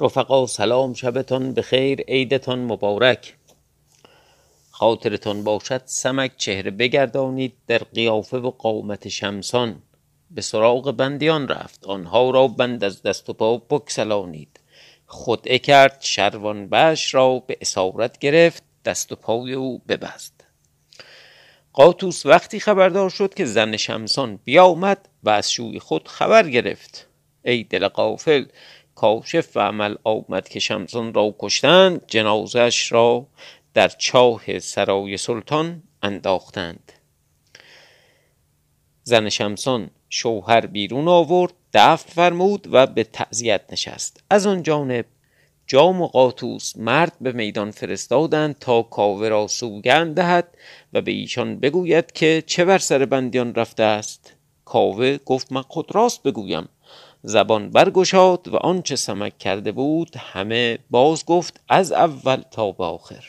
رفقا سلام شبتان به خیر عیدتان مبارک. خاطرتان باشد سمک چهره بگردانید در قیافه و قامت شمسان. به سراغ بندیان رفت آنها را بند از دست و پا بکسلانید خدعه کرد شروان بش را به اسارت گرفت دست و پای او ببست. قاطوس وقتی خبردار شد که زن شمسان بیامد و از شوی خود خبر گرفت. ای دل قافل کاشف و عمل آمد که شمسان را کشتند جنازش را در چاه سرای سلطان انداختند. زن شمسان شوهر بیرون آورد دفن فرمود و به تعذیت نشست. از آن جانب جام و قاطوس مرد به میدان فرستادند تا کاوه را سوگند دهد و به ایشان بگوید که چه بر سر بندیان رفته است. کاوه گفت من خود راست بگویم. زبان برگشاد و آنچه سمک کرده بود همه باز گفت از اول تا به آخر.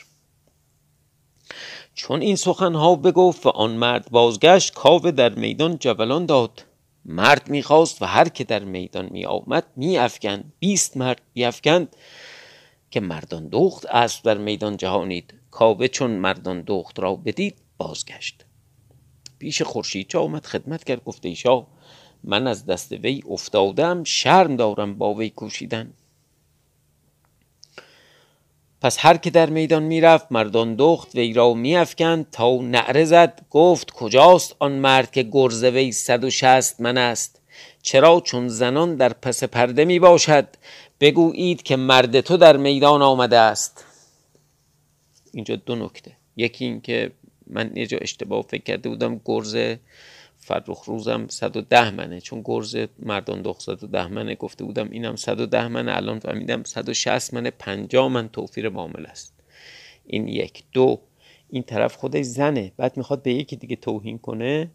چون این سخنها بگفت و آن مرد بازگشت کاوه در میدان جولان داد. مرد می‌خواست و هر که در میدان می آمد می افکند بیست مرد بیافکند که مردان دخت اسب در میدان جهانید. کاوه چون مردان دخت را بدید بازگشت. پیش خورشید آمد؟ خدمت کرد گفته ای شاه. من از دست وی افتادم شرم دارم با وی کوشیدن. پس هر که در میدان می‌رفت مردان دخت وی را میافکند تا نعره زد گفت کجاست آن مرد که گرز وی صد و شست من است؟ چرا چون زنان در پس پرده می باشد بگویید که مرد تو در میدان آمده است. اینجا دو نکته. یکی این که من یه جا اشتباه فکر کرده بودم گرز فرخ روزم 110 منه. چون گرز مردان دخ 110 منه. گفته بودم اینم 110 منه. الان فهمیدم 160 منه. 50 من توفیر معامله است. این یک. دو. این طرف خودش زنه. بعد می‌خواد به یکی دیگه توهین کنه.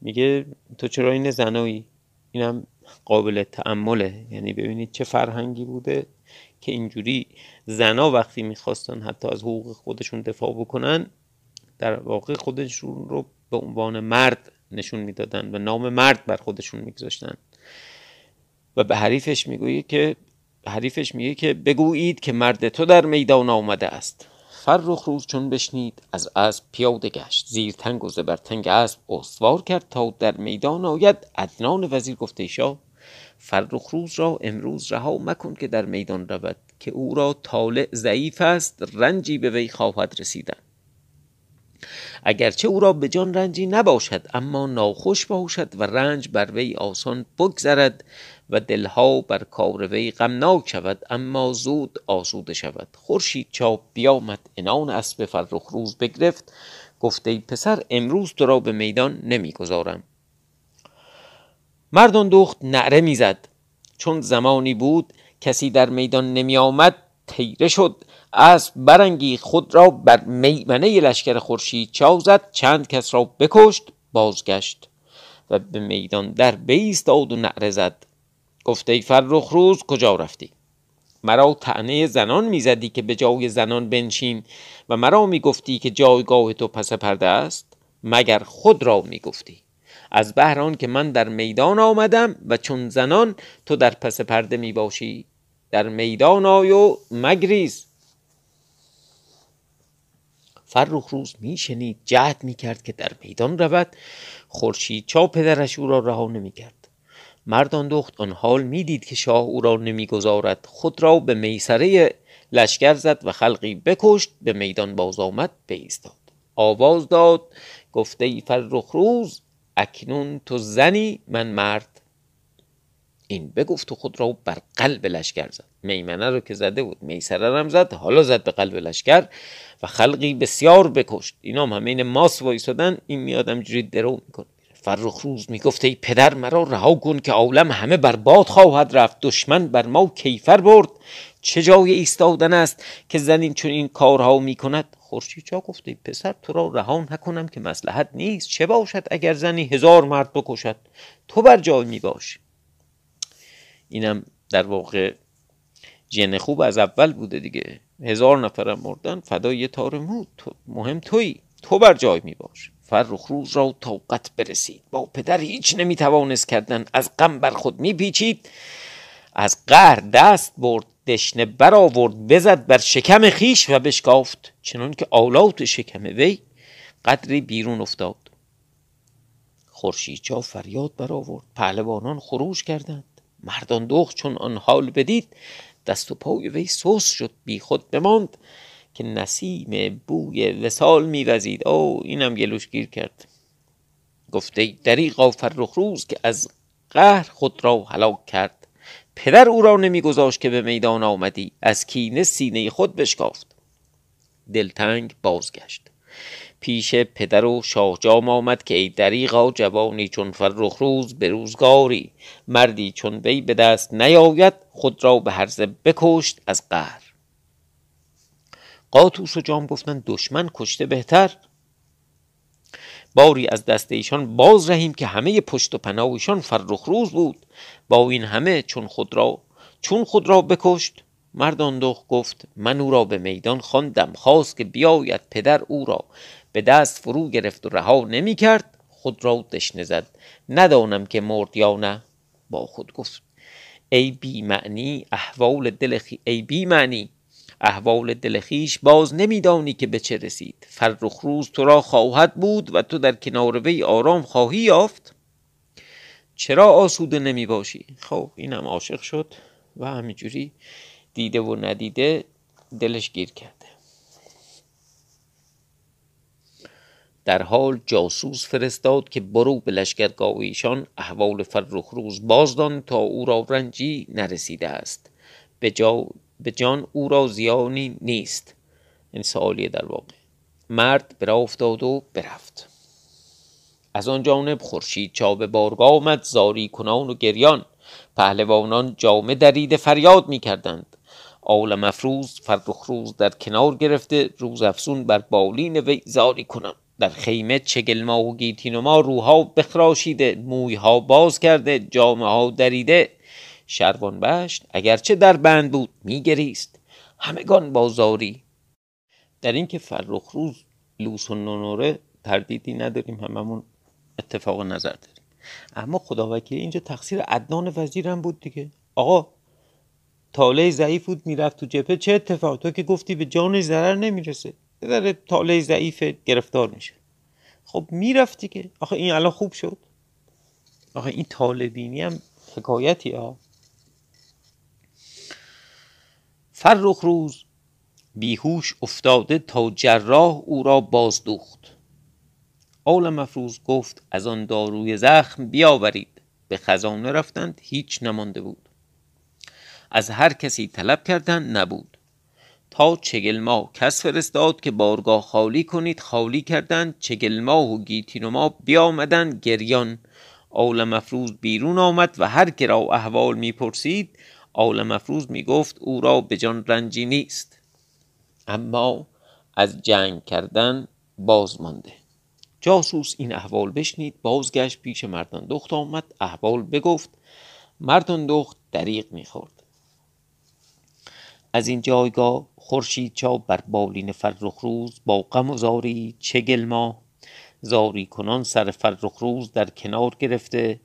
میگه تو چرا این زنایی؟ اینم قابل تعمله یعنی ببینید چه فرهنگی بوده که اینجوری زنا وقتی می‌خواستن حتی از حقوق خودشون دفاع بکنن در واقع خودشون رو به عنوان مرد نشون می‌دادن و نام مرد بر خودشون میگذاشتن. و به حریفش می‌گویه که حریفش میگه که بگویید که مرد تو در میدان آمده است. فرخ روز چون بشنید از اسب پیاده گشت. زیر تنگ و زبر تنگ اسب استوار کرد تا در میدان آید. عدنان وزیر گفته شاه فرخ روز را امروز رها مکن که در میدان رود که او را طالع ضعیف است. رنجی به وی خواهد رسیدن. اگرچه او را به جان رنجی نباشد اما ناخوش باشد و رنج بر وی آسان بگذرد و دلها بر کار وی غمناک شود اما زود آسوده شود. خورشید چاپ بیامد انان اسب فرخ روز بگرفت. گفته پسر امروز تو را به میدان نمی‌گذارم. مردان دخت نعره می‌زد. چون زمانی بود کسی در میدان نمی آمد تیره شد. اسب برنگی خود را بر میمنه لشکر خورشید چاو زد چند کس را بکشت بازگشت و به میدان در بایستاد و نعره زد. گفته ای فرخ روز کجا رفتی؟ مرا تعنه زنان می‌زدی که به جای زنان بنشین و مرا می‌گفتی که جایگاه تو پس پرده است؟ مگر خود را می‌گفتی؟ از بهر که من در میدان آمدم و چون زنان تو در پس پرده می باشی در میدان آی و مگریز. فرخ روز میشنید جهد می‌کرد که در میدان رود. خورشید چا پدرش او را رها نمی‌کرد. مردان دخت آن حال می‌دید که شاه او را نمی‌گذارد. خود را به میسره لشکر زد و خلقی بکشت به میدان باز آمد بایستاد. آواز داد گفته ای فرخ روز اکنون تو زنی؟ من مرد. این بگفت و خود را بر قلب لشکر زد. میمنه رو که زده بود. میسره هم زد حالا زد به قلب لشکر و خلقی بسیار بکشت. اینا هم همه این ماس وایسادن این میادم جوری درو می‌کنه. فرخ روز می‌گفت ای پدر مرا رها کن که عالم همه بر باد خواهد رفت. دشمن بر ما کیفر برد. چه جای ایستادن است که زنین چون این کارها می‌کند؟ خورشید چا گفته پسر تو را رها نکنم که مسلحت نیست. چه باشد اگر زنی هزار مرد بکشد؟ تو بر جای میباش اینم در واقع جن خوب از اول بوده دیگه. هزار نفرم مردن فدای یه تار مود. تو مهم تویی. تو بر جای می باش. فرخ روز را طاقت برسید. با پدر هیچ نمی توانست کردن. از غم بر خود می پیچید. از قهر دست برد دشنه برآورد بزد بر شکم خیش و بشکافت. چنان که آلات شکم وی قدری بیرون افتاد. خورشید فریاد برآورد. پهلوانان خروش کردند. مردان دخت چون آن حال بدید. دست و پای وی سوس شد بی خود بماند که نسیم بوی وسال میوزید او اینم گلوش گیر کرد. گفته دریغا فرخ روز که از قهر خود را هلاک کرد. پدر او را نمیگذاشت که به میدان آمدی. از کینه سینه خود بشکافت. دلتنگ بازگشت. پیش پدر و شاهجام آمد که ای دریغا جوانی چون فرخ روز به روزگاری مردی چون وی به دست نیاید خود را به هرزه بکشت از قهر. قاطوس و جام گفتند دشمن کشته بهتر. باری از دست ایشان باز رهیم که همه پشت و پناه ایشان فرخ روز بود. با این همه چون خود را چون خود را بکشت مردان دخ گفت من او را به میدان خواندم خواست که بیاید پدر او را. به دست فرو گرفت و رها نمی کرد خود را دشنه زد. ندانم که مرد یا نه با خود گفت. ای بی معنی احوال دل خی... ای بی معنی احوال دل خیش باز نمیدانی که به چه رسید. فرخ روز تو را خواهد بود و تو در کنار وی آرام خواهی یافت. چرا آسوده نمی باشی؟ خب اینم عاشق شد و همینجوری دیده و ندیده دلش گیر کرده در حال جاسوس فرستاد که برو به لشکرگاه ایشان احوال فرخ روز بازدان تا او را رنجی نرسیده است. به, جا به جان او را زیانی نیست. این سوالیه در واقع. مرد برا افتاد و برفت. از آن جانب خورشید چا به بارگاه آمد زاری کنان و گریان. پهلوانان جامه درید فریاد می کردند آل مفروز فرخ روز در کنار گرفته روز افسون بر بالین وی زاری کنم. در خیمه چگلما و گیتینما روها بخراشیده مویها باز کرده جامعه ها دریده. شروان بشت اگرچه در بند بود میگریست. همگان بازاری در اینکه فرخ روز لوس و نونوره تردیدی نداریم هممون اتفاق نظر داریم. اما خدا وکیل اینجا تقصیر عدنان وزیرم بود دیگه. آقا تاله ضعیف بود می‌رفت تو جبهه. چه اتفاق؟ تو که گفتی به جانش ضرر نمی‌رسه. داره تاله ضعیف گرفتار میشه. خب می‌رفتی که آخه این الان خوب شد. آخه این طالبینی هم حکایتی ها. فرخ روز بیهوش افتاده تا جراح او را بازدوخت. آل مفروض گفت از آن داروی زخم بیاورید. به خزانه رفتند هیچ نمانده بود. از هر کسی طلب کردند نبود. تا چگل ماه. کس فرستاد که بارگاه خالی کنید خالی کردند چگل ماه و گیتین و ما گریان. آل مفروض بیرون آمد و هر که را احوال می‌پرسید آل مفروض می‌گفت او را به جان رنجی نیست. اما از جنگ کردن باز مانده. جاسوس این احوال بشنید بازگشت پیش مردان دخت آمد احوال بگفت مردان دخت دریغ می‌خورد. از این جایگاه خورشید چا بر بالین فرخ روز با غم و زاری چگل ما؟ زاری کنان سر فرخ روز در کنار گرفته.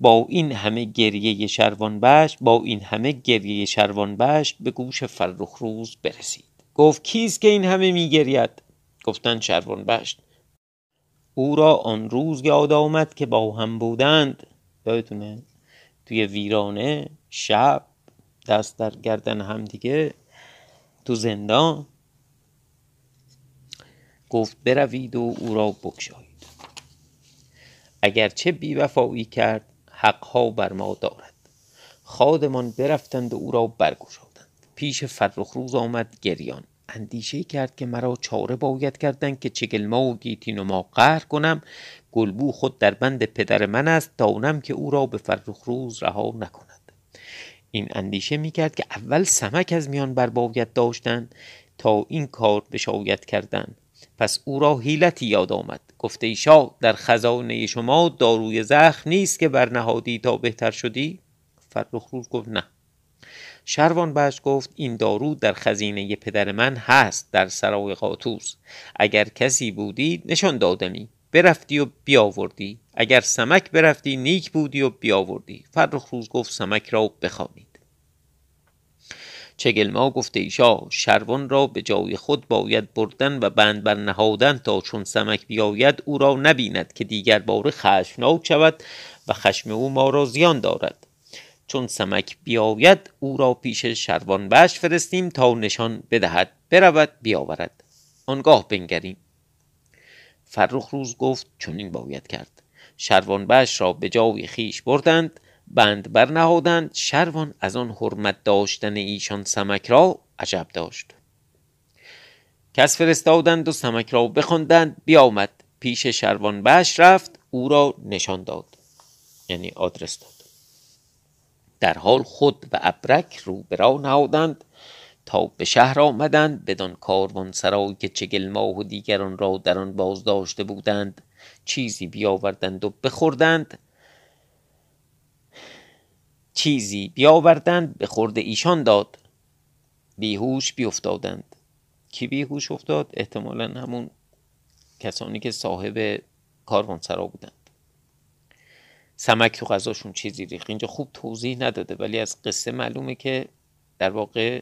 با این همه گریه شروان بشت با این همه گریه شروان بشت به گوش فرخ روز برسید. گفت کیست که این همه میگرید گفتن شروان بشت. او را آن روز یاد آمد که با هم بودند. یادتونه؟ توی ویرانه شب دست در گردن هم دیگه تو زندان؟ گفت بروید و او را بکشایید اگرچه بیوفایی کرد حقها بر ما دارد. خادمان برفتند و او را برگشادند. پیش فرخ روز آمد گریان. اندیشه کرد که مرا چاره باید کردن که چگلما و گیتین و ما قهر کنم. گلبو خود در بند پدر من است دانم که او را به فرخ روز رها نکنم این اندیشه می‌کرد که اول سمک از میان بر باید داشتن تا این کار بشاید کردن. پس او را حیلتی یاد آمد. گفته ای شاه در خزانه شما داروی زخم نیست که برنهادی تا بهتر شدی؟ فرخ روز گفت نه. شروان بش گفت این دارو در خزینه پدر من هست در سرای قاطوس. اگر کسی بودی نشان دادمی. برفتی و بیاوردی. اگر سمک برفتی نیک بودی و بیاوردی. فرخ روز گفت سمک را بخوانید. چگلما گفت ایشا شروان را به جای خود باید بردن و بند بر نهادن تا چون سمک بیاید او را نبیند که دیگر باره خشمناک شود و خشم او ما را زیان دارد. چون سمک بیاید او را پیش شروان بش فرستیم تا نشان بدهد برود بیاورد. آنگاه بنگریم. فرخ روز گفت چنین باید کرد. شروان بش را به جای خیش بردند بند برنهادند شروان از آن حرمت داشتن ایشان سمک را عجب داشت. کس فرستادند و سمک را بخواندند بیامد. پیش شروان بش رفت او را نشان داد یعنی آدرس داد. در حال خود و ابرک رو به راه نهادند. تا به شهر آمدند بدان کاروان سرای که چگل ماه و دیگران را در آن باز داشته بودند چیزی بیاوردند و بخوردند. چیزی بیاوردند به خورد ایشان داد. بیهوش بیافتادند. کی بیهوش افتاد؟ احتمالا همون کسانی که صاحب کاروانسرا بودند. سمک تو غذاشون چیزی ریخت. اینجا خوب توضیح نداده ولی از قصه معلومه که در واقع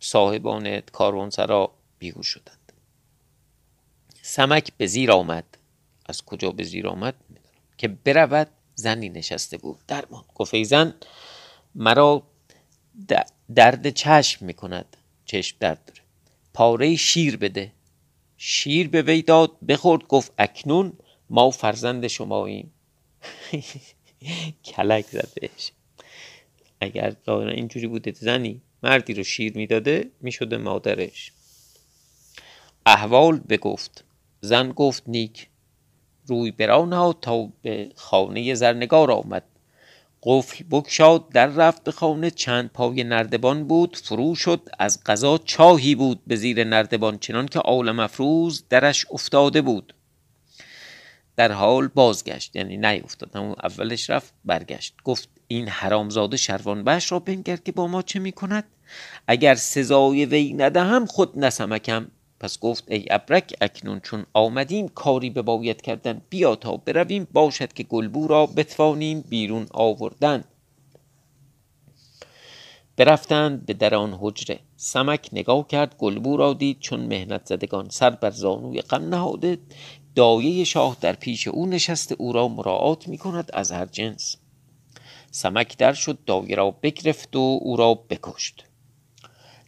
صاحبان کاروانسرا بیهوش شدند. سمک به زیر آمد. از کجا به زیر آمد که برود زنی نشسته بود درمان. گفت زن مرا درد چشم می‌کند. چشم درد داره. پاره شیر بده. شیر به وی داد بخورد گفت اکنون ما فرزند شماییم کلک زدش اگر اینجوری بوده زنی مردی رو شیر می‌داده می‌شده مادرش. احوال بگفت. زن گفت نیک. روی بران تا به خانه زرنگار آمد. قفل بکشاد در رفت به خانه. چند پای نردبان بود فرو شد. از قضا چاهی بود به زیر نردبان چنان که عالم افروز درش افتاده بود. در حال بازگشت یعنی نیفتاد همون اولش رفت برگشت. گفت این حرامزاده شروان بش را بنگر که با ما چه می کند اگر سزای وی ندهم خود نسمکم. پس گفت ای ابرک اکنون چون آمدیم کاری به باید کردن بیا تا برویم. باشد که گلبو را بتوانیم بیرون آوردن. برفتند به در آن حجره. سمک نگاه کرد گلبو را دید چون مهنت زدگان سر بر زانوی غم نهاده. دایه شاه در پیش او نشسته او را مراعات می کند از هر جنس. سمک در شد دایه را بگرفت و او را بکشت.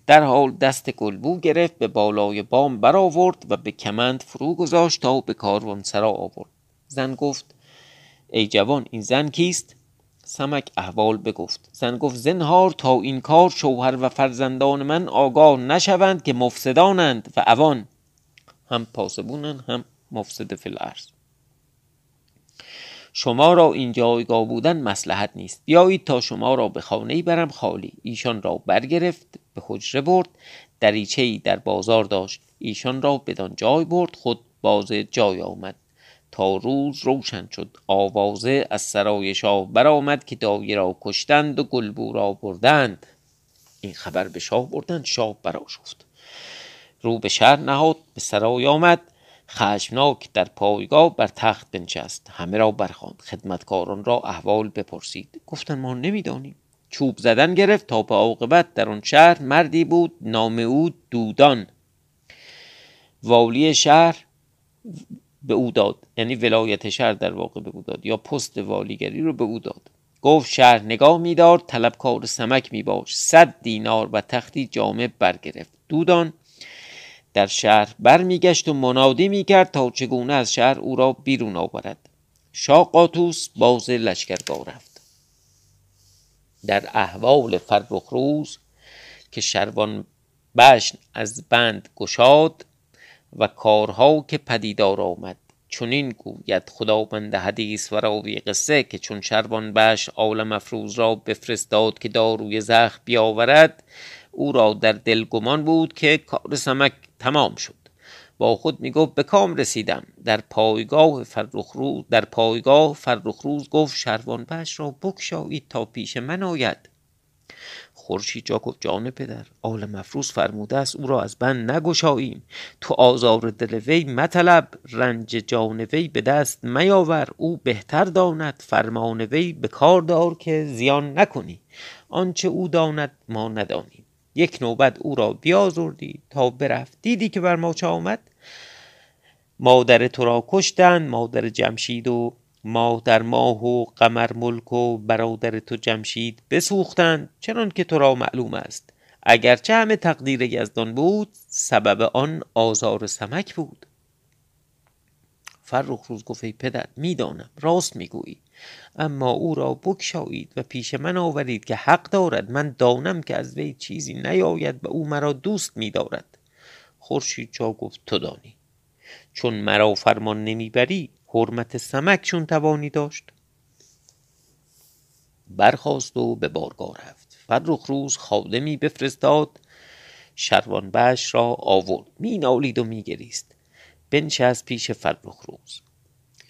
در حال دست گلبو گرفت به بالای بام برآورد و به کمند فرو گذاشت تا به کاروان سرا آورد. زن گفت ای جوان این زن کیست؟ سمک احوال بگفت زن گفت زنهار تا این کار شوهر و فرزندان من آگاه نشوند که مفسدانند و اوان. هم پاسبونن هم مفسد الارض. شما را این جایگاه بودن مسلحت نیست. بیایید تا شما را به خانه برم خالی. ایشان را برگرفت به حجره برد دریچه ای در بازار داشت. ایشان را بدان جای برد خود باز جای آمد. تا روز روشن شد. آوازه از سرای شاه برآمد که دایه را کشتند و گلبو را بردند. این خبر به شاه بردند شاه براشفت رو به شهر نهاد به سرای آمد. خشمناک در پایگاه بر تخت بنشست. همه را برخواند. خدمتکاران را احوال بپرسید. گفتن ما نمی‌دانیم. چوب زدن گرفت تا به عاقبت در آن شهر مردی بود. نام او دودان. والی شهر به او داد. یعنی ولایت شهر در واقع به او داد. یا پست والیگری رو به او داد. گفت شهر نگاه میدار طلبکار سمک میباش. صد دینار و تختی جامع برگرفت. دودان در شهر برمیگشت و منادی می‌کرد تا چگونه از شهر او را بیرون آورد. شاه باز لشکرگاه رفت. در احوال فرخ روز که شروان بشن از بند گشاد و کارها که پدیدار آمد چنین گوید خداوند حدیث و راوی قصه که چون شروان بش عالم افروز را بفرستاد که داروی زخم بیاورد او را در دل گمان بود که کار سمک تمام شد. با خود می‌گفت به کام رسیدم. در پایگاه فرخروز در پایگاه فرخروز گفت شروان بش را بکشایید تا پیش من آید. خورشید جا گفت جان پدر آل مفروز فرموده است او را از بند نگشاییم. تو آزار دل وی مطلب رنج جان وی به دست میاور او بهتر داند فرمان وی به کار دار که زیان نکنی. آنچه او داند ما ندانیم. یک نوبت او را بیازردی تا برفت. دیدی که بر ما چه آمد؟ مادر تو را کشتن مادر جمشید و مادر ماه و قمر ملک و برادر تو جمشید بسوختند. چنان که تو را معلوم است. اگرچه همه تقدیر یزدان بود سبب آن آزار سمک بود. فرخ روز گفت ای پدر می‌دانم راست می‌گویی. اما او را بکشایید و پیش من آورید که حق دارد من دانم که از وی چیزی نیاید و او مرا دوست میدارد. خورشید چا گفت تو دانی. چون مرا فرمان نمی‌بری حرمت سمک چون توانی داشت؟ برخواست و به بارگاه رفت. فرخ روز خادمی بفرستاد شروان بش را آورد. می نالید و می گریست بنشست پیش فرخ روز.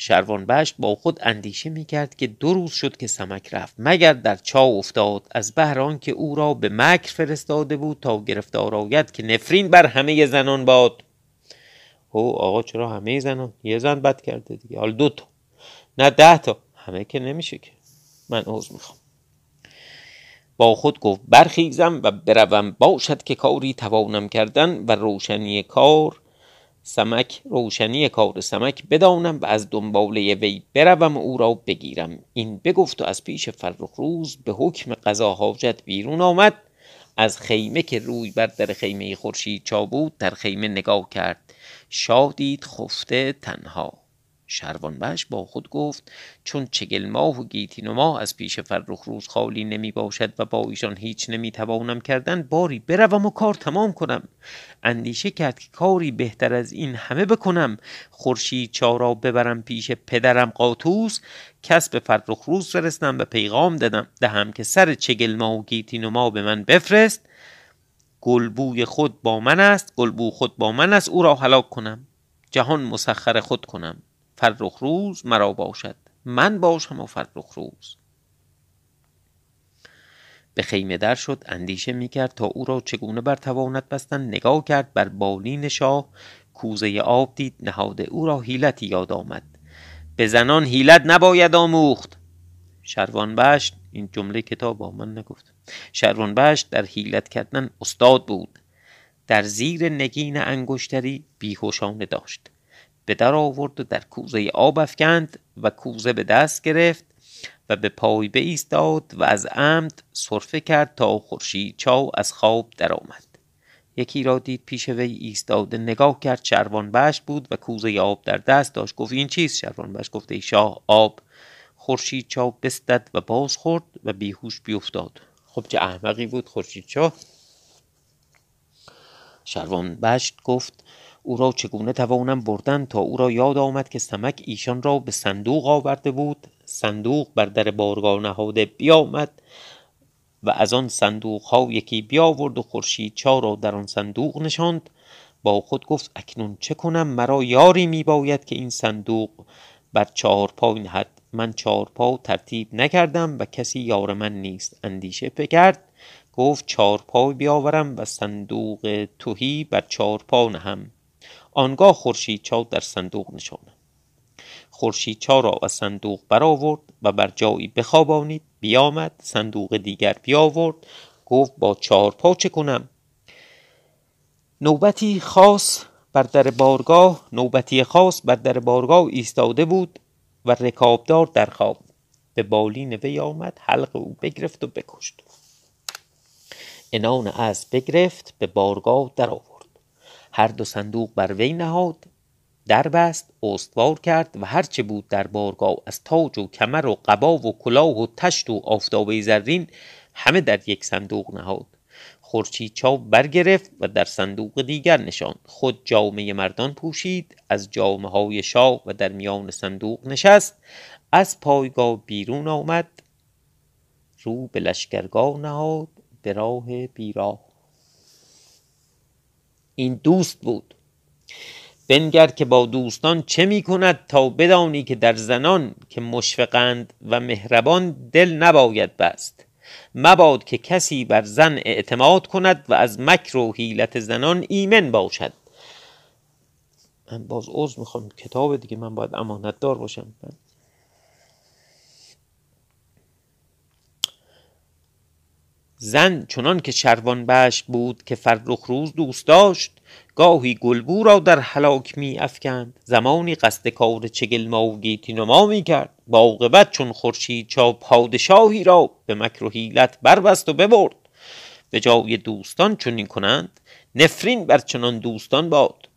شروان بشت با خود اندیشه می کرد که دو روز شد که سمک رفت مگر در چا افتاد از بهران که او را به مکر فرستاده بود تا گرفتار آید که نفرین بر همه زنان باد. او آقا چرا همه زنان؟ یه زن بد کرده دیگه. حالا دو تا. نه ده تا. همه که نمیشه که. من عوض می‌خوام. با خود گفت برخیزم و بروم. باشد که کاری توانم کردن و روشنی کار سمک روشنی کار سمک بدانم و از دنباله وی بروم او را بگیرم. این بگفت و از پیش فرخ روز به حکم قضا حاجت بیرون آمد. از خیمه که روی بر در خیمه خورشید چا بود در خیمه نگاه کرد. شادید خفته تنها. شروانبش با خود گفت چون چگل ماه و گیتی ماه از پیش فرخ روز خالی نمی باشد و با ایشان هیچ نمی توانم کردن باری بروم و کار تمام کنم. اندیشه کرد که کاری بهتر از این همه بکنم. خورشید چارا ببرم پیش پدرم قاطوس کس به فرخ روز فرستم و پیغام دادم. دهم که سر چگل ماه و گیتی ما به من بفرست. گلبوی خود با من است گلبو خود با من است او را هلاک کنم. جهان مسخر خود کنم. فرخ روز مرا باشد. من باشم و فرخ روز. به خیمه در شد اندیشه می کرد تا او را چگونه بر توانت بستن. نگاه کرد بر بالین شاه. کوزه آب دید نهاده او را حیلتی یاد آمد. به زنان حیلت نباید آموخت. شروان بشت این جمله کتاب با من نگفت. شروان بشت در حیلت کردن استاد بود. در زیر نگین انگشتری بیهوشانه داشت. به در آورد و در کوزه آب افکند و کوزه به دست گرفت و به پای ایستاد و از عمد صرفه کرد تا خورشید چاو از خواب درآمد. یکی را دید پیش وی ایستاده نگاه کرد شروان بش بود و کوزه آب در دست داشت. گفت این چیست شروان بش گفت ای شاه آب. خورشید چاو بستد و باز خورد و بیهوش بیفتاد. خب چه احمقی بود خورشید چاو شروان بشت گفت او را چگونه توانم بردن تا او را یاد آمد که سمک ایشان را به صندوق آورده بود. صندوق بر در بارگاه نهاده بیامد و از آن صندوق ها یکی بیاورد و خورشید چا را در آن صندوق نشاند. با خود گفت اکنون چه کنم؟ مرا یاری می باید که این صندوق بر چهار پای نهد. من چهار پا ترتیب نکردم و کسی یار من نیست. اندیشه بکرد. گفت چهار پای بیاورم و صندوق توهی بر چهار پا نهم. آنگاه خورشید چا در صندوق نشانم خورشید چا را از صندوق برآورد و بر جایی بخوابانید بیامد صندوق دیگر بیاورد گفت با چهار پا چه کنم؟ نوبتی خاص بر در بارگاه نوبتی خاص بر در بارگاه ایستاده بود و رکابدار در خواب. به بالین وی آمد حلق او بگرفت و بکشت. انان از بگرفت به بارگاه در آورد هر دو صندوق بر وی نهاد در بست استوار کرد و هرچه بود در بارگاه از تاج و کمر و قبا و کلاه و تشت و آفتابه زرین همه در یک صندوق نهاد. خورشید چاو برگرفت و در صندوق دیگر نشاند. خود جامعه مردان پوشید از جامعه های شاه و در میان صندوق نشست. از پایگاه بیرون آمد رو به لشکرگاه نهاد به راه بیراه این دوست بود. بنگر که با دوستان چه می کند تا بدانی که در زنان که مشفقند و مهربان دل نباید بست. مباد که کسی بر زن اعتماد کند و از مکر و حیلت زنان ایمن باشد. من باز عضو می‌خوام. کتاب دیگه من باید امانت دار باشم. زن چنان که شروان بش بود که فرخ روز دوست داشت گاهی گلبو را در هلاک می افکند. زمانی قصد کار چگلما و گیتی نما می کرد. با عاقبت چون خورشید چا پادشاهی را به مکر و حیلت بربست و ببرد. به جای دوستان چنین کنند نفرین بر چنان دوستان باد.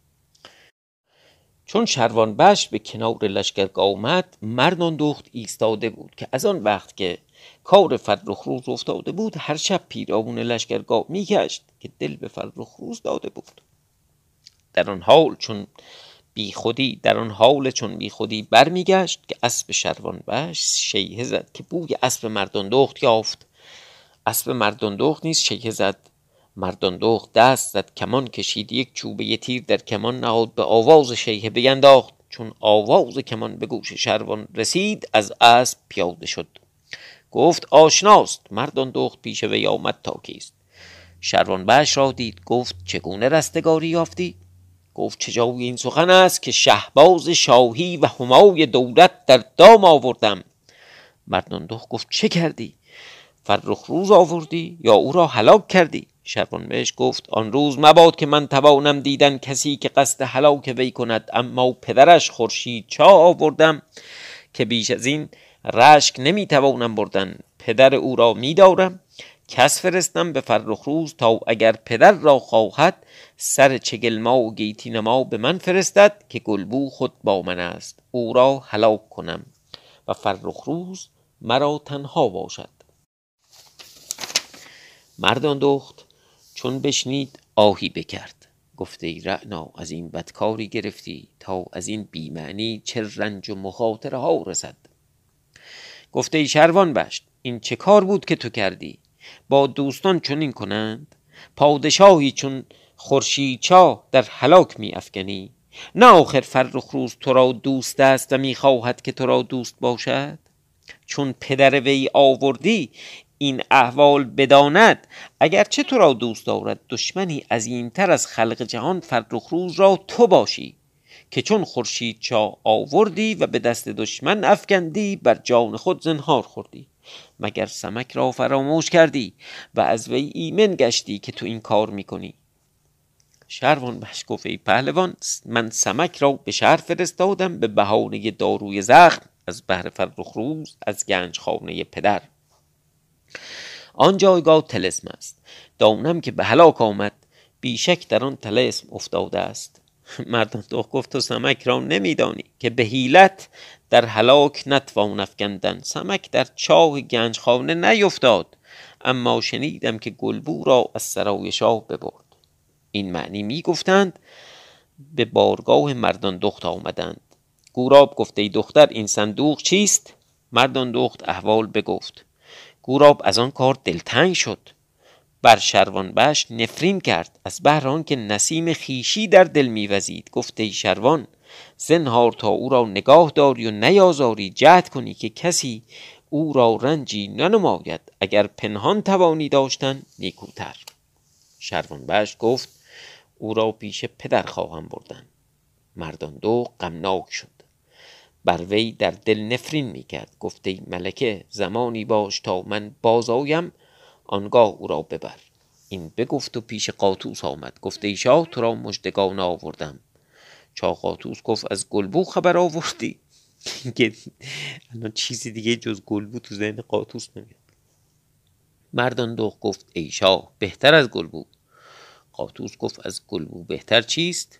چون شروان بش به کنار لشکرگاه آمد مردان دخت ایستاده بود که از آن وقت که کار فرخ روز افتاده بود هر شب پیرامون لشکرگاه میگشت که دل به فرخ روز داده بود. در آن حال چون بی خودی در آن حال چون بی خودی برمیگشت که اسب شروان بش شیهه زد که بوی اسب مردان دخت یافت. اسب مردان دخت نیست شیهه زد. مردان دخت دست زد کمان کشید یک چوبه تیر در کمان نهاد به آواز شیهه بینداخت. چون آواز کمان به گوش شروان رسید از اسب پیاده شد. گفت آشناست مردان دخت پیش وی آمد تا کیست؟ شروان بش را دید گفت چگونه رستگاری یافتی؟ گفت چه جای این سخن است که شهباز شاهی و همای دولت در دام آوردم؟ مردان دخت گفت چه کردی؟ فرخ روز آوردی یا او را هلاک کردی؟ شروان بهش گفت آن روز مباد که من توانم دیدن کسی که قصد هلاک وی کند اما پدرش خورشید چا آوردم که بیش از این رشک نمی‌توانم بردن. پدر او را میدارم کس فرستم به فرخ روز تا اگر پدر را خواهد سر چگلما و گیتی نما به من فرستد که گلبو خود با من است. او را هلاک کنم و فرخ روز مرا تنها باشد. مردان دخت چون بشنید آهی بکرد. گفته ای رعنا از این بدکاری گرفتی تا از این بیمعنی چه رنج و مخاطره ها رسد. گفته ای شروان بشت این چه کار بود که تو کردی؟ با دوستان چنین کنند؟ پادشاهی چون خورشید چا در هلاک می افکنی؟ نه آخر فرخ روز تو را دوست است و می‌خواهد که تو را دوست باشد؟ چون پدر وی آوردی این احوال بداند. اگرچه تو را دوست دارد دشمنی تر از خلق جهان فرخ روز را تو باشی که چون خورشید چا آوردی و به دست دشمن افکندی بر جان خود زنهار خوردی. مگر سمک را فراموش کردی و از وی ایمن گشتی که تو این کار می‌کنی؟ شروان بهش گفت پهلوان من سمک را به شهر فرستادم به بهانه داروی زخم از بهر فرخ روز از گنج خانه پدر. آن جایگاه تلسم است. دانم که به هلاک آمد. بیشک در آن تلسم افتاده است. مردان دخ گفت تو سمک را نمیدانی که به حیلت در هلاک نتوان افکندن. سمک در چاه گنجخانه نیفتاد. اما شنیدم که گلبو را از سرای شاه ببرد. این معنی می گفتند به بارگاه مردان دخت آمدند. گوراب گفته ای دختر این صندوق چیست؟ مردان دخت احوال بگفت. گوراب از آن کار دلتنگ شد. بر شروان بش نفرین کرد. از بهر که نسیم خیشی در دل میوزید. گفته ای شروان زنهار تا او را نگاه داری و نیازاری جهد کنی که کسی او را رنجی ننماید. اگر پنهان توانی داشتن نیکوتر. شروان بش گفت او را پیش پدر خواهم بردن. مردان دو غمناک شد. بر وی در دل نفرین می‌کرد. گفته ملکه زمانی باش تا من بازایم آنگاه او را ببر. این بگفت و پیش قاطوس آمد. گفته ای شاه تو را مژدگان آوردم. چا قاطوس گفت از گلبو خبر آوردی؟ که الان چیزی دیگه جز گلبو تو ذهن قاطوس نمیاد. مردان دو گفت ای شاه بهتر از گلبو. قاطوس گفت از گلبو بهتر چیست؟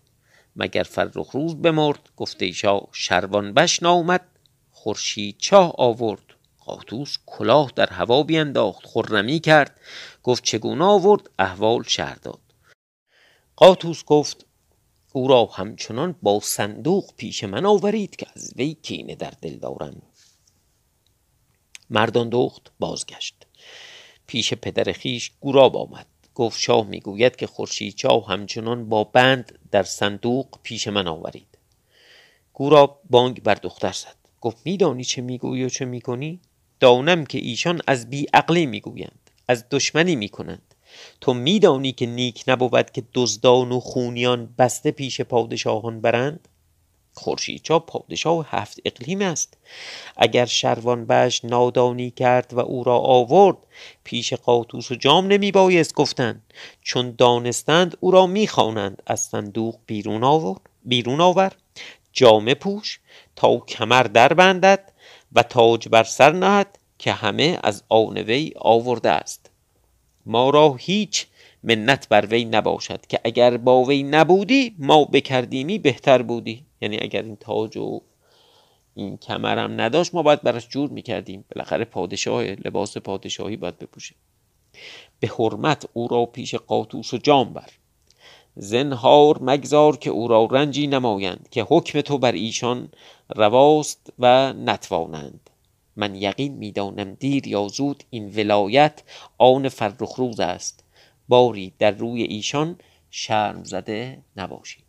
مگر فرخ روز بمرد؟ گفته شروان بش نامد خورشید چاه آورد. قاطوس کلاه در هوا بینداخت. خرمی کرد. گفت چگونه آورد؟ احوال شهر داد. قاطوس گفت او را همچنان با صندوق پیش من آورید که از وی کینه در دل دارم. مردان دخت بازگشت. پیش پدر خیش گوراب آمد. گفت شاه می‌گوید که خورشید چاه همچنان با بند در صندوق پیش من آورید. گوراب بانگ بر دختر زد. گفت میدانی چه می‌گویی و چه می‌کنی؟ دانم که ایشان از بی عقلی می‌گویند از دشمنی می‌کنند. تو میدانی که نیک نبود که دزدان و خونیان بسته پیش پادشاهان برند؟ چا پادشاه هفت اقلیم است. اگر بش نادانی کرد و او را آورد پیش قاطوس و جام نمی بایست گفتند. چون دانستند او را می‌خوانند. از صندوق بیرون آور بیرون آور. جامه پوش تا کمر در بندد و تاج بر سر نهد که همه از آن وی آورده است. ما را هیچ منت بر وی نباشد که اگر با وی نبودی ما بکردیمی بهتر بودی. یعنی اگر این تاج و این کمرم نداشت ما باید براش جور می‌کردیم. بالاخره پادشاه لباس پادشاهی باید بپوشه. به حرمت او را پیش قاطوس و جام بر. زنهار مگذار که او را رنجی نمایند که حکم تو بر ایشان رواست و نتوانند. من یقین می‌دانم دیر یا زود این ولایت آن فرخروز است. باری در روی ایشان شرم زده نباشی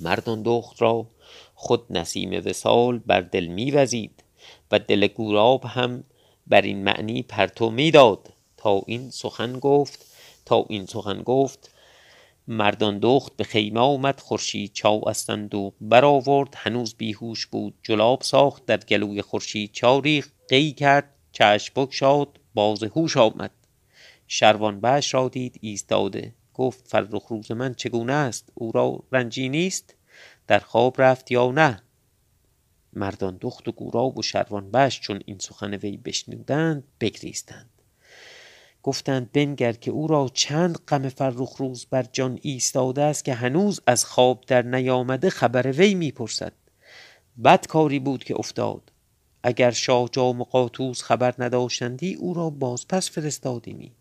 مردان دخت را خود نسیم وسال بر دل میوزید و دل گوراب هم بر این معنی پرتو می‌داد. تا این سخن گفت تا این سخن گفت مردان دخت به خیمه آمد خورشید چاو از صندوق برآورد. هنوز بیهوش بود جلاب ساخت در گلوی خورشید چا ریخت. قی کرد چشم بگشاد باز هوش آمد. شروان بش را دید ایستاده. گفت فرخ روز من چگونه است؟ او را رنجی نیست؟ در خواب رفت یا نه؟ مردان دخت و گوراب و شروان بش چون این سخن وی بشنودند بگریستند. گفتند بنگر که او را چند غم فرخ روز بر جان ایستاده است که هنوز از خواب در نیامده خبر وی می‌پرسد. بد کاری بود که افتاد. اگر شاه جام و قاطوس خبر نداشتندی او را باز پس فرستادیمی.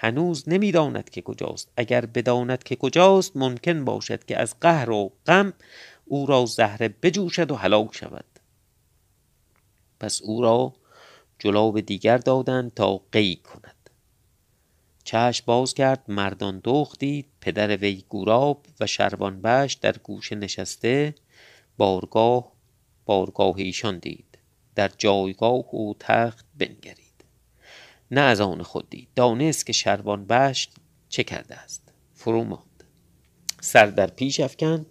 هنوز نمی‌داند که کجاست. اگر بداند که کجاست ممکن باشد که از قهر و غم او را زهره بجوشد و هلاک شود. پس او را جلاب دیگر دادند تا قی کند. چشم باز کرد مردان دخت پدر وی گوراب و شروان بش در گوشه نشسته بارگاه بارگاه ایشان دید. در جایگاه و تخت بنگرید. نه از آن خود دید. دانست که شروان بش چه کرده است. فرو ماند سر در پیش افکند.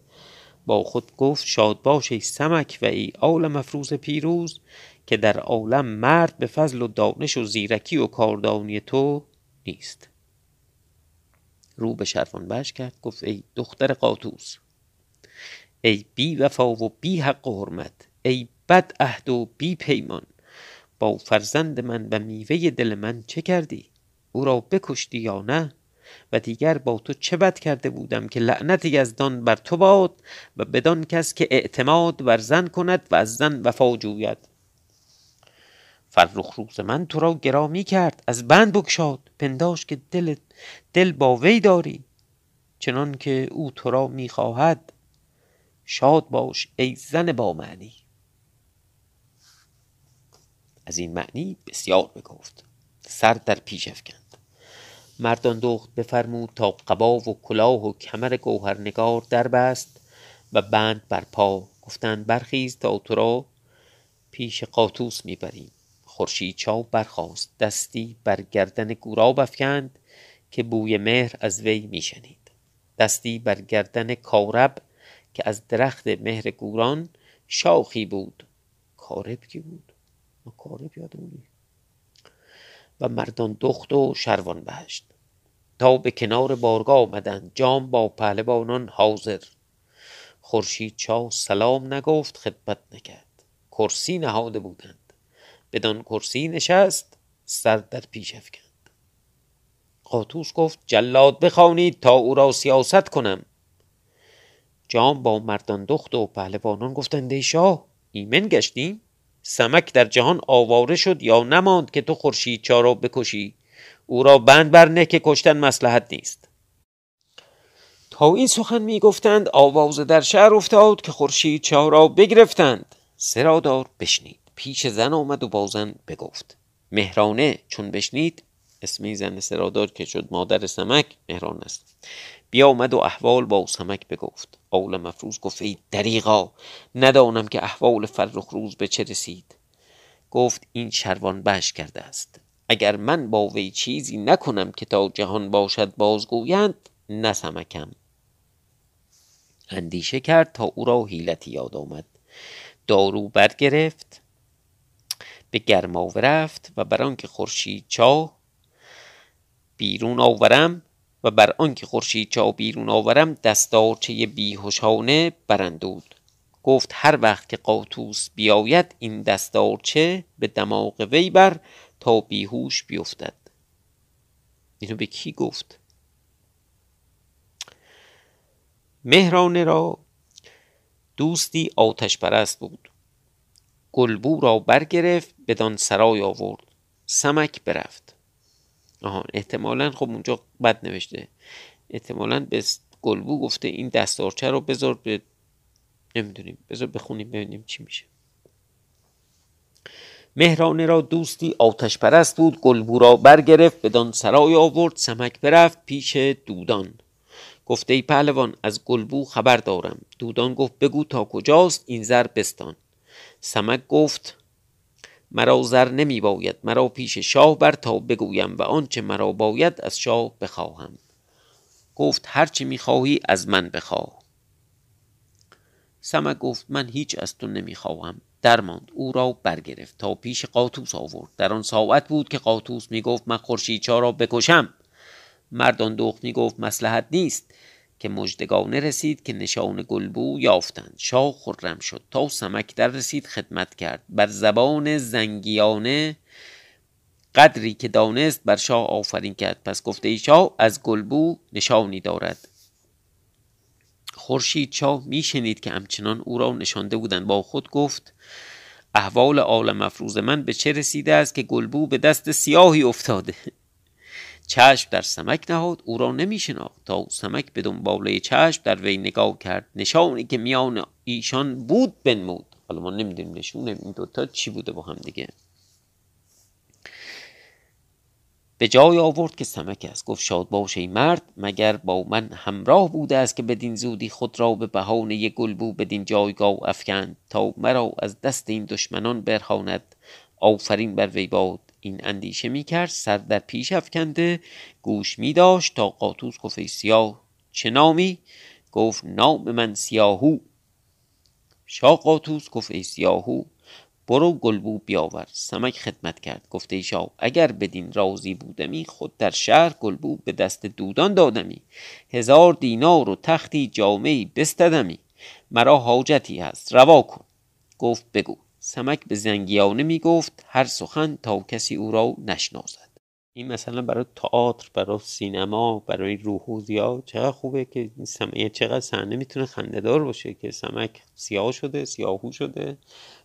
با خود گفت شاد باش ای سمک و ای عالم افروز پیروز که در عالم مرد به فضل و دانش و زیرکی و کاردانی تو نیست. رو به شرفان بش کرد. گفت ای دختر قاطوس ای بی وفا و بی حق و حرمت ای بد عهد و بی پیمان با فرزند من و میوه دل من چه کردی؟ او را بکشتی یا نه؟ و دیگر با تو چه بد کرده بودم که لعنت یزدان بر تو باد و بدان کس که اعتماد بر زن کند و از زن وفا جوید. فرخ روز من تو را گرامی کرد از بند بگشاد پنداش که دل دل با وی داری. چنان که او تو را می‌خواهد شاد باش ای زن با معنی. از این معنی بسیار بگفت سر در پیش افکند. مردان دخت بفرمود تا قبا و کلاه و کمر گوهرنگار در بست و بند بر پا. گفتند برخیز تا تو را پیش قاطوس می‌بریم. خورشید چاو برخاست. دستی بر گردن گوراب افکند که بوی مهر از وی میشنید. دستی بر گردن کارب که از درخت مهر گوران شاخی بود. کارب کی بود؟ ما کارب یادمونی و مردان دخت و شروان بهشت. تا به کنار بارگاه آمدند جام با پهلوانان حاضر. خورشید چا سلام نگفت خدمت نکرد. کرسی نهاده بودند. بدان کرسی نشست سر در پیش افکند. قاطوس گفت جلاد بخوانید تا او را سیاست کنم. جام با مردان دخت و پهلوانان گفتند ای شاه ایمن گشتیم؟ سمک در جهان آواره شد یا نماند که تو خورشید چا را بکشی؟ او را بند برنه که کشتن مسلحت نیست. تا این سخن می گفتند آواز در شهر افتاد که خورشید چا را بگرفتند. سرادار بشنید. پیش زن آمد و با زن بگفت. مهرانه چون بشنید اسمی زن سرادار که شد مادر سمک مهران است. بیا آمد و احوال با سمک بگفت. اول مفروض گفت ای دریغا ندانم که احوال فرخ روز به چه رسید. گفت این شروان بش کرده است. اگر من با وی چیزی نکنم که تا جهان باشد بازگویند نه سمکم. اندیشه کرد تا او را حیلتی یاد آمد. دارو برگرفت به گرماوه رفت و بر آنکه خورشید چاه بیرون آورم بر آنکه خورشید چا بیرون آورم دستارچه بیهوشانه برندود گفت هر وقت که قاطوس بیاید این دستارچه به دماغ وی بر تا بیهوش بیفتد. اینو به کی گفت؟ مهرانه را دوستی آتش پرست بود. گلبو را برگرفت بدان سرای آورد. سمک برفت. آها احتمالا خب اونجا بد نوشته. احتمالا به گلبو گفته این دستارچه رو بذار به نمی‌دونیم بذار بخونیم ببینیم چی میشه. مهرانه را دوستی آتش پرست بود گلبو را برگرفت بدان سرای آورد سمک برفت پیش دودان. گفته ای پهلوان از گلبو خبر دارم. دودان گفت بگو تا کجاست این زر بستان. سمک گفت مرا زر نمی باید مرا پیش شاه بر تا بگویم و آنچه مرا باید از شاه بخواهم. گفت هرچه می‌خواهی از من بخواه. سمک گفت من هیچ از تو نمی‌خواهم. درماند. او را برگرفت. تا پیش قاطوس آورد. در آن ساعت بود که قاطوس می‌گفت من خورشیدچا را بکشم. مردان دخت می‌گفت مسلحت نیست. که مجدگانه رسید که نشان گلبو یافتند. شاه خرم شد. تا سمک در رسید خدمت کرد. بر زبان زنگیانه قدری که دانست بر شاه آفرین کرد. پس گفته ای شاه از گلبو نشانی دارد. خورشید شاه میشنید که همچنان او را نشانده بودند. با خود گفت احوال عالم افروز من به چه رسیده است که گلبو به دست سیاهی افتاده؟ چشم در سمک نهاد او را نمی شناخت تا سمک به دنباله چشم در وی نگاه کرد. نشانی که میان ایشان بود بنمود. حالا ما نمی‌دونیم نشون این دوتا چی بوده با هم دیگه. به جای آورد که سمک است. گفت شاد باش ای مرد مگر با من همراه بوده است که بدین زودی خود را به بهانه گلبو بدین جایگاه افکند؟ تا مرا از دست این دشمنان برهاند. آفرین بر وی باد. این اندیشه می کرد سر در پیش افکنده گوش می داشت تا قاطوس گفت سیاه چه نامی؟ گفت نام من سیاهو. شاه قاطوس گفت ای سیاهو برو گلبو بیاور. سمک خدمت کرد گفته ای شاه اگر بدین رازی بودمی خود در شهر گلبو به دست دودان دادمی. هزار دینار و تختی جامعی بستدمی. مرا حاجتی هست روا کن. گفت بگو. سمک به زنگیانه می گفت هر سخن تا کسی او را نشناسد. این مثلا برای تئاتر برای سینما برای روحوزی ها چقدر خوبه که سمک چقدر صحنه می‌تونه خندهدار باشه که سمک سیاه شده سیاهو شده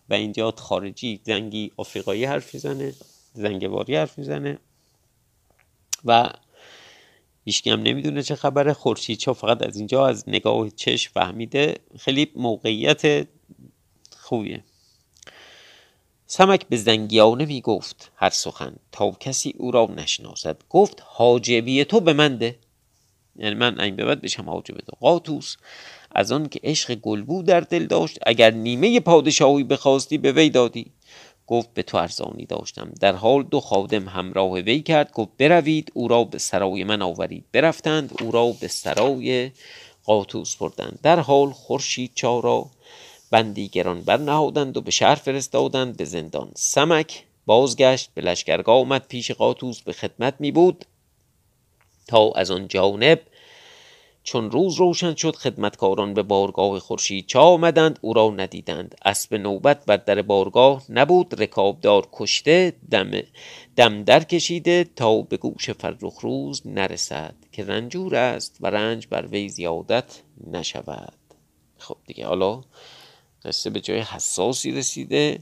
و اینجا خارجی زنگی آفریقایی حرف می‌زنه زنگواری حرف می‌زنه و هیچکی هم نمی‌دونه چه خبره. خورشید چا فقط از اینجا از نگاه چشم فهمیده. خیلی موقعیت خوبیه. سمک به زنگیانه می گفت هر سخن تا کسی او را نشناسد. گفت حاجبی تو به من ده. یعنی من این به بعد بشم حاجب تو قاطوس از آن که عشق گلبو در دل داشت اگر نیمه پادشاهی بخواستی به وی دادی. گفت به تو ارزانی داشتم. در حال دو خادم همراه وی کرد. گفت بروید او را به سرای من آورید. برفتند او را به سرای قاطوس بردند. در حال خورشید چارا بندی گران برنهادند و به شهر فرستادند به زندان سمک بازگشت به لشکرگاه آمد پیش قاطوس به خدمت می بود تا از آن جانب چون روز روشن شد خدمتکاران به بارگاه خورشید چا آمدند. او را ندیدند. اسب نوبت بر در بارگاه نبود. رکابدار کشته دم دم در کشیده تا به گوش فرخ روز نرسد که رنجور است و رنج بر وی زیادت نشود. خب دیگه حالا قصه به جای حساسی رسیده.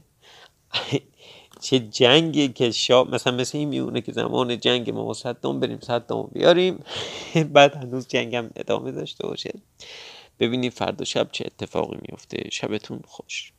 چه جنگی که شاه مثلا مثل این میونه که زمان جنگ ما صدام بریم صدام بیاریم. بعد هنوز جنگم ادامه داشته باشه. ببینیم فردا شب چه اتفاقی میفته. شبتون خوش.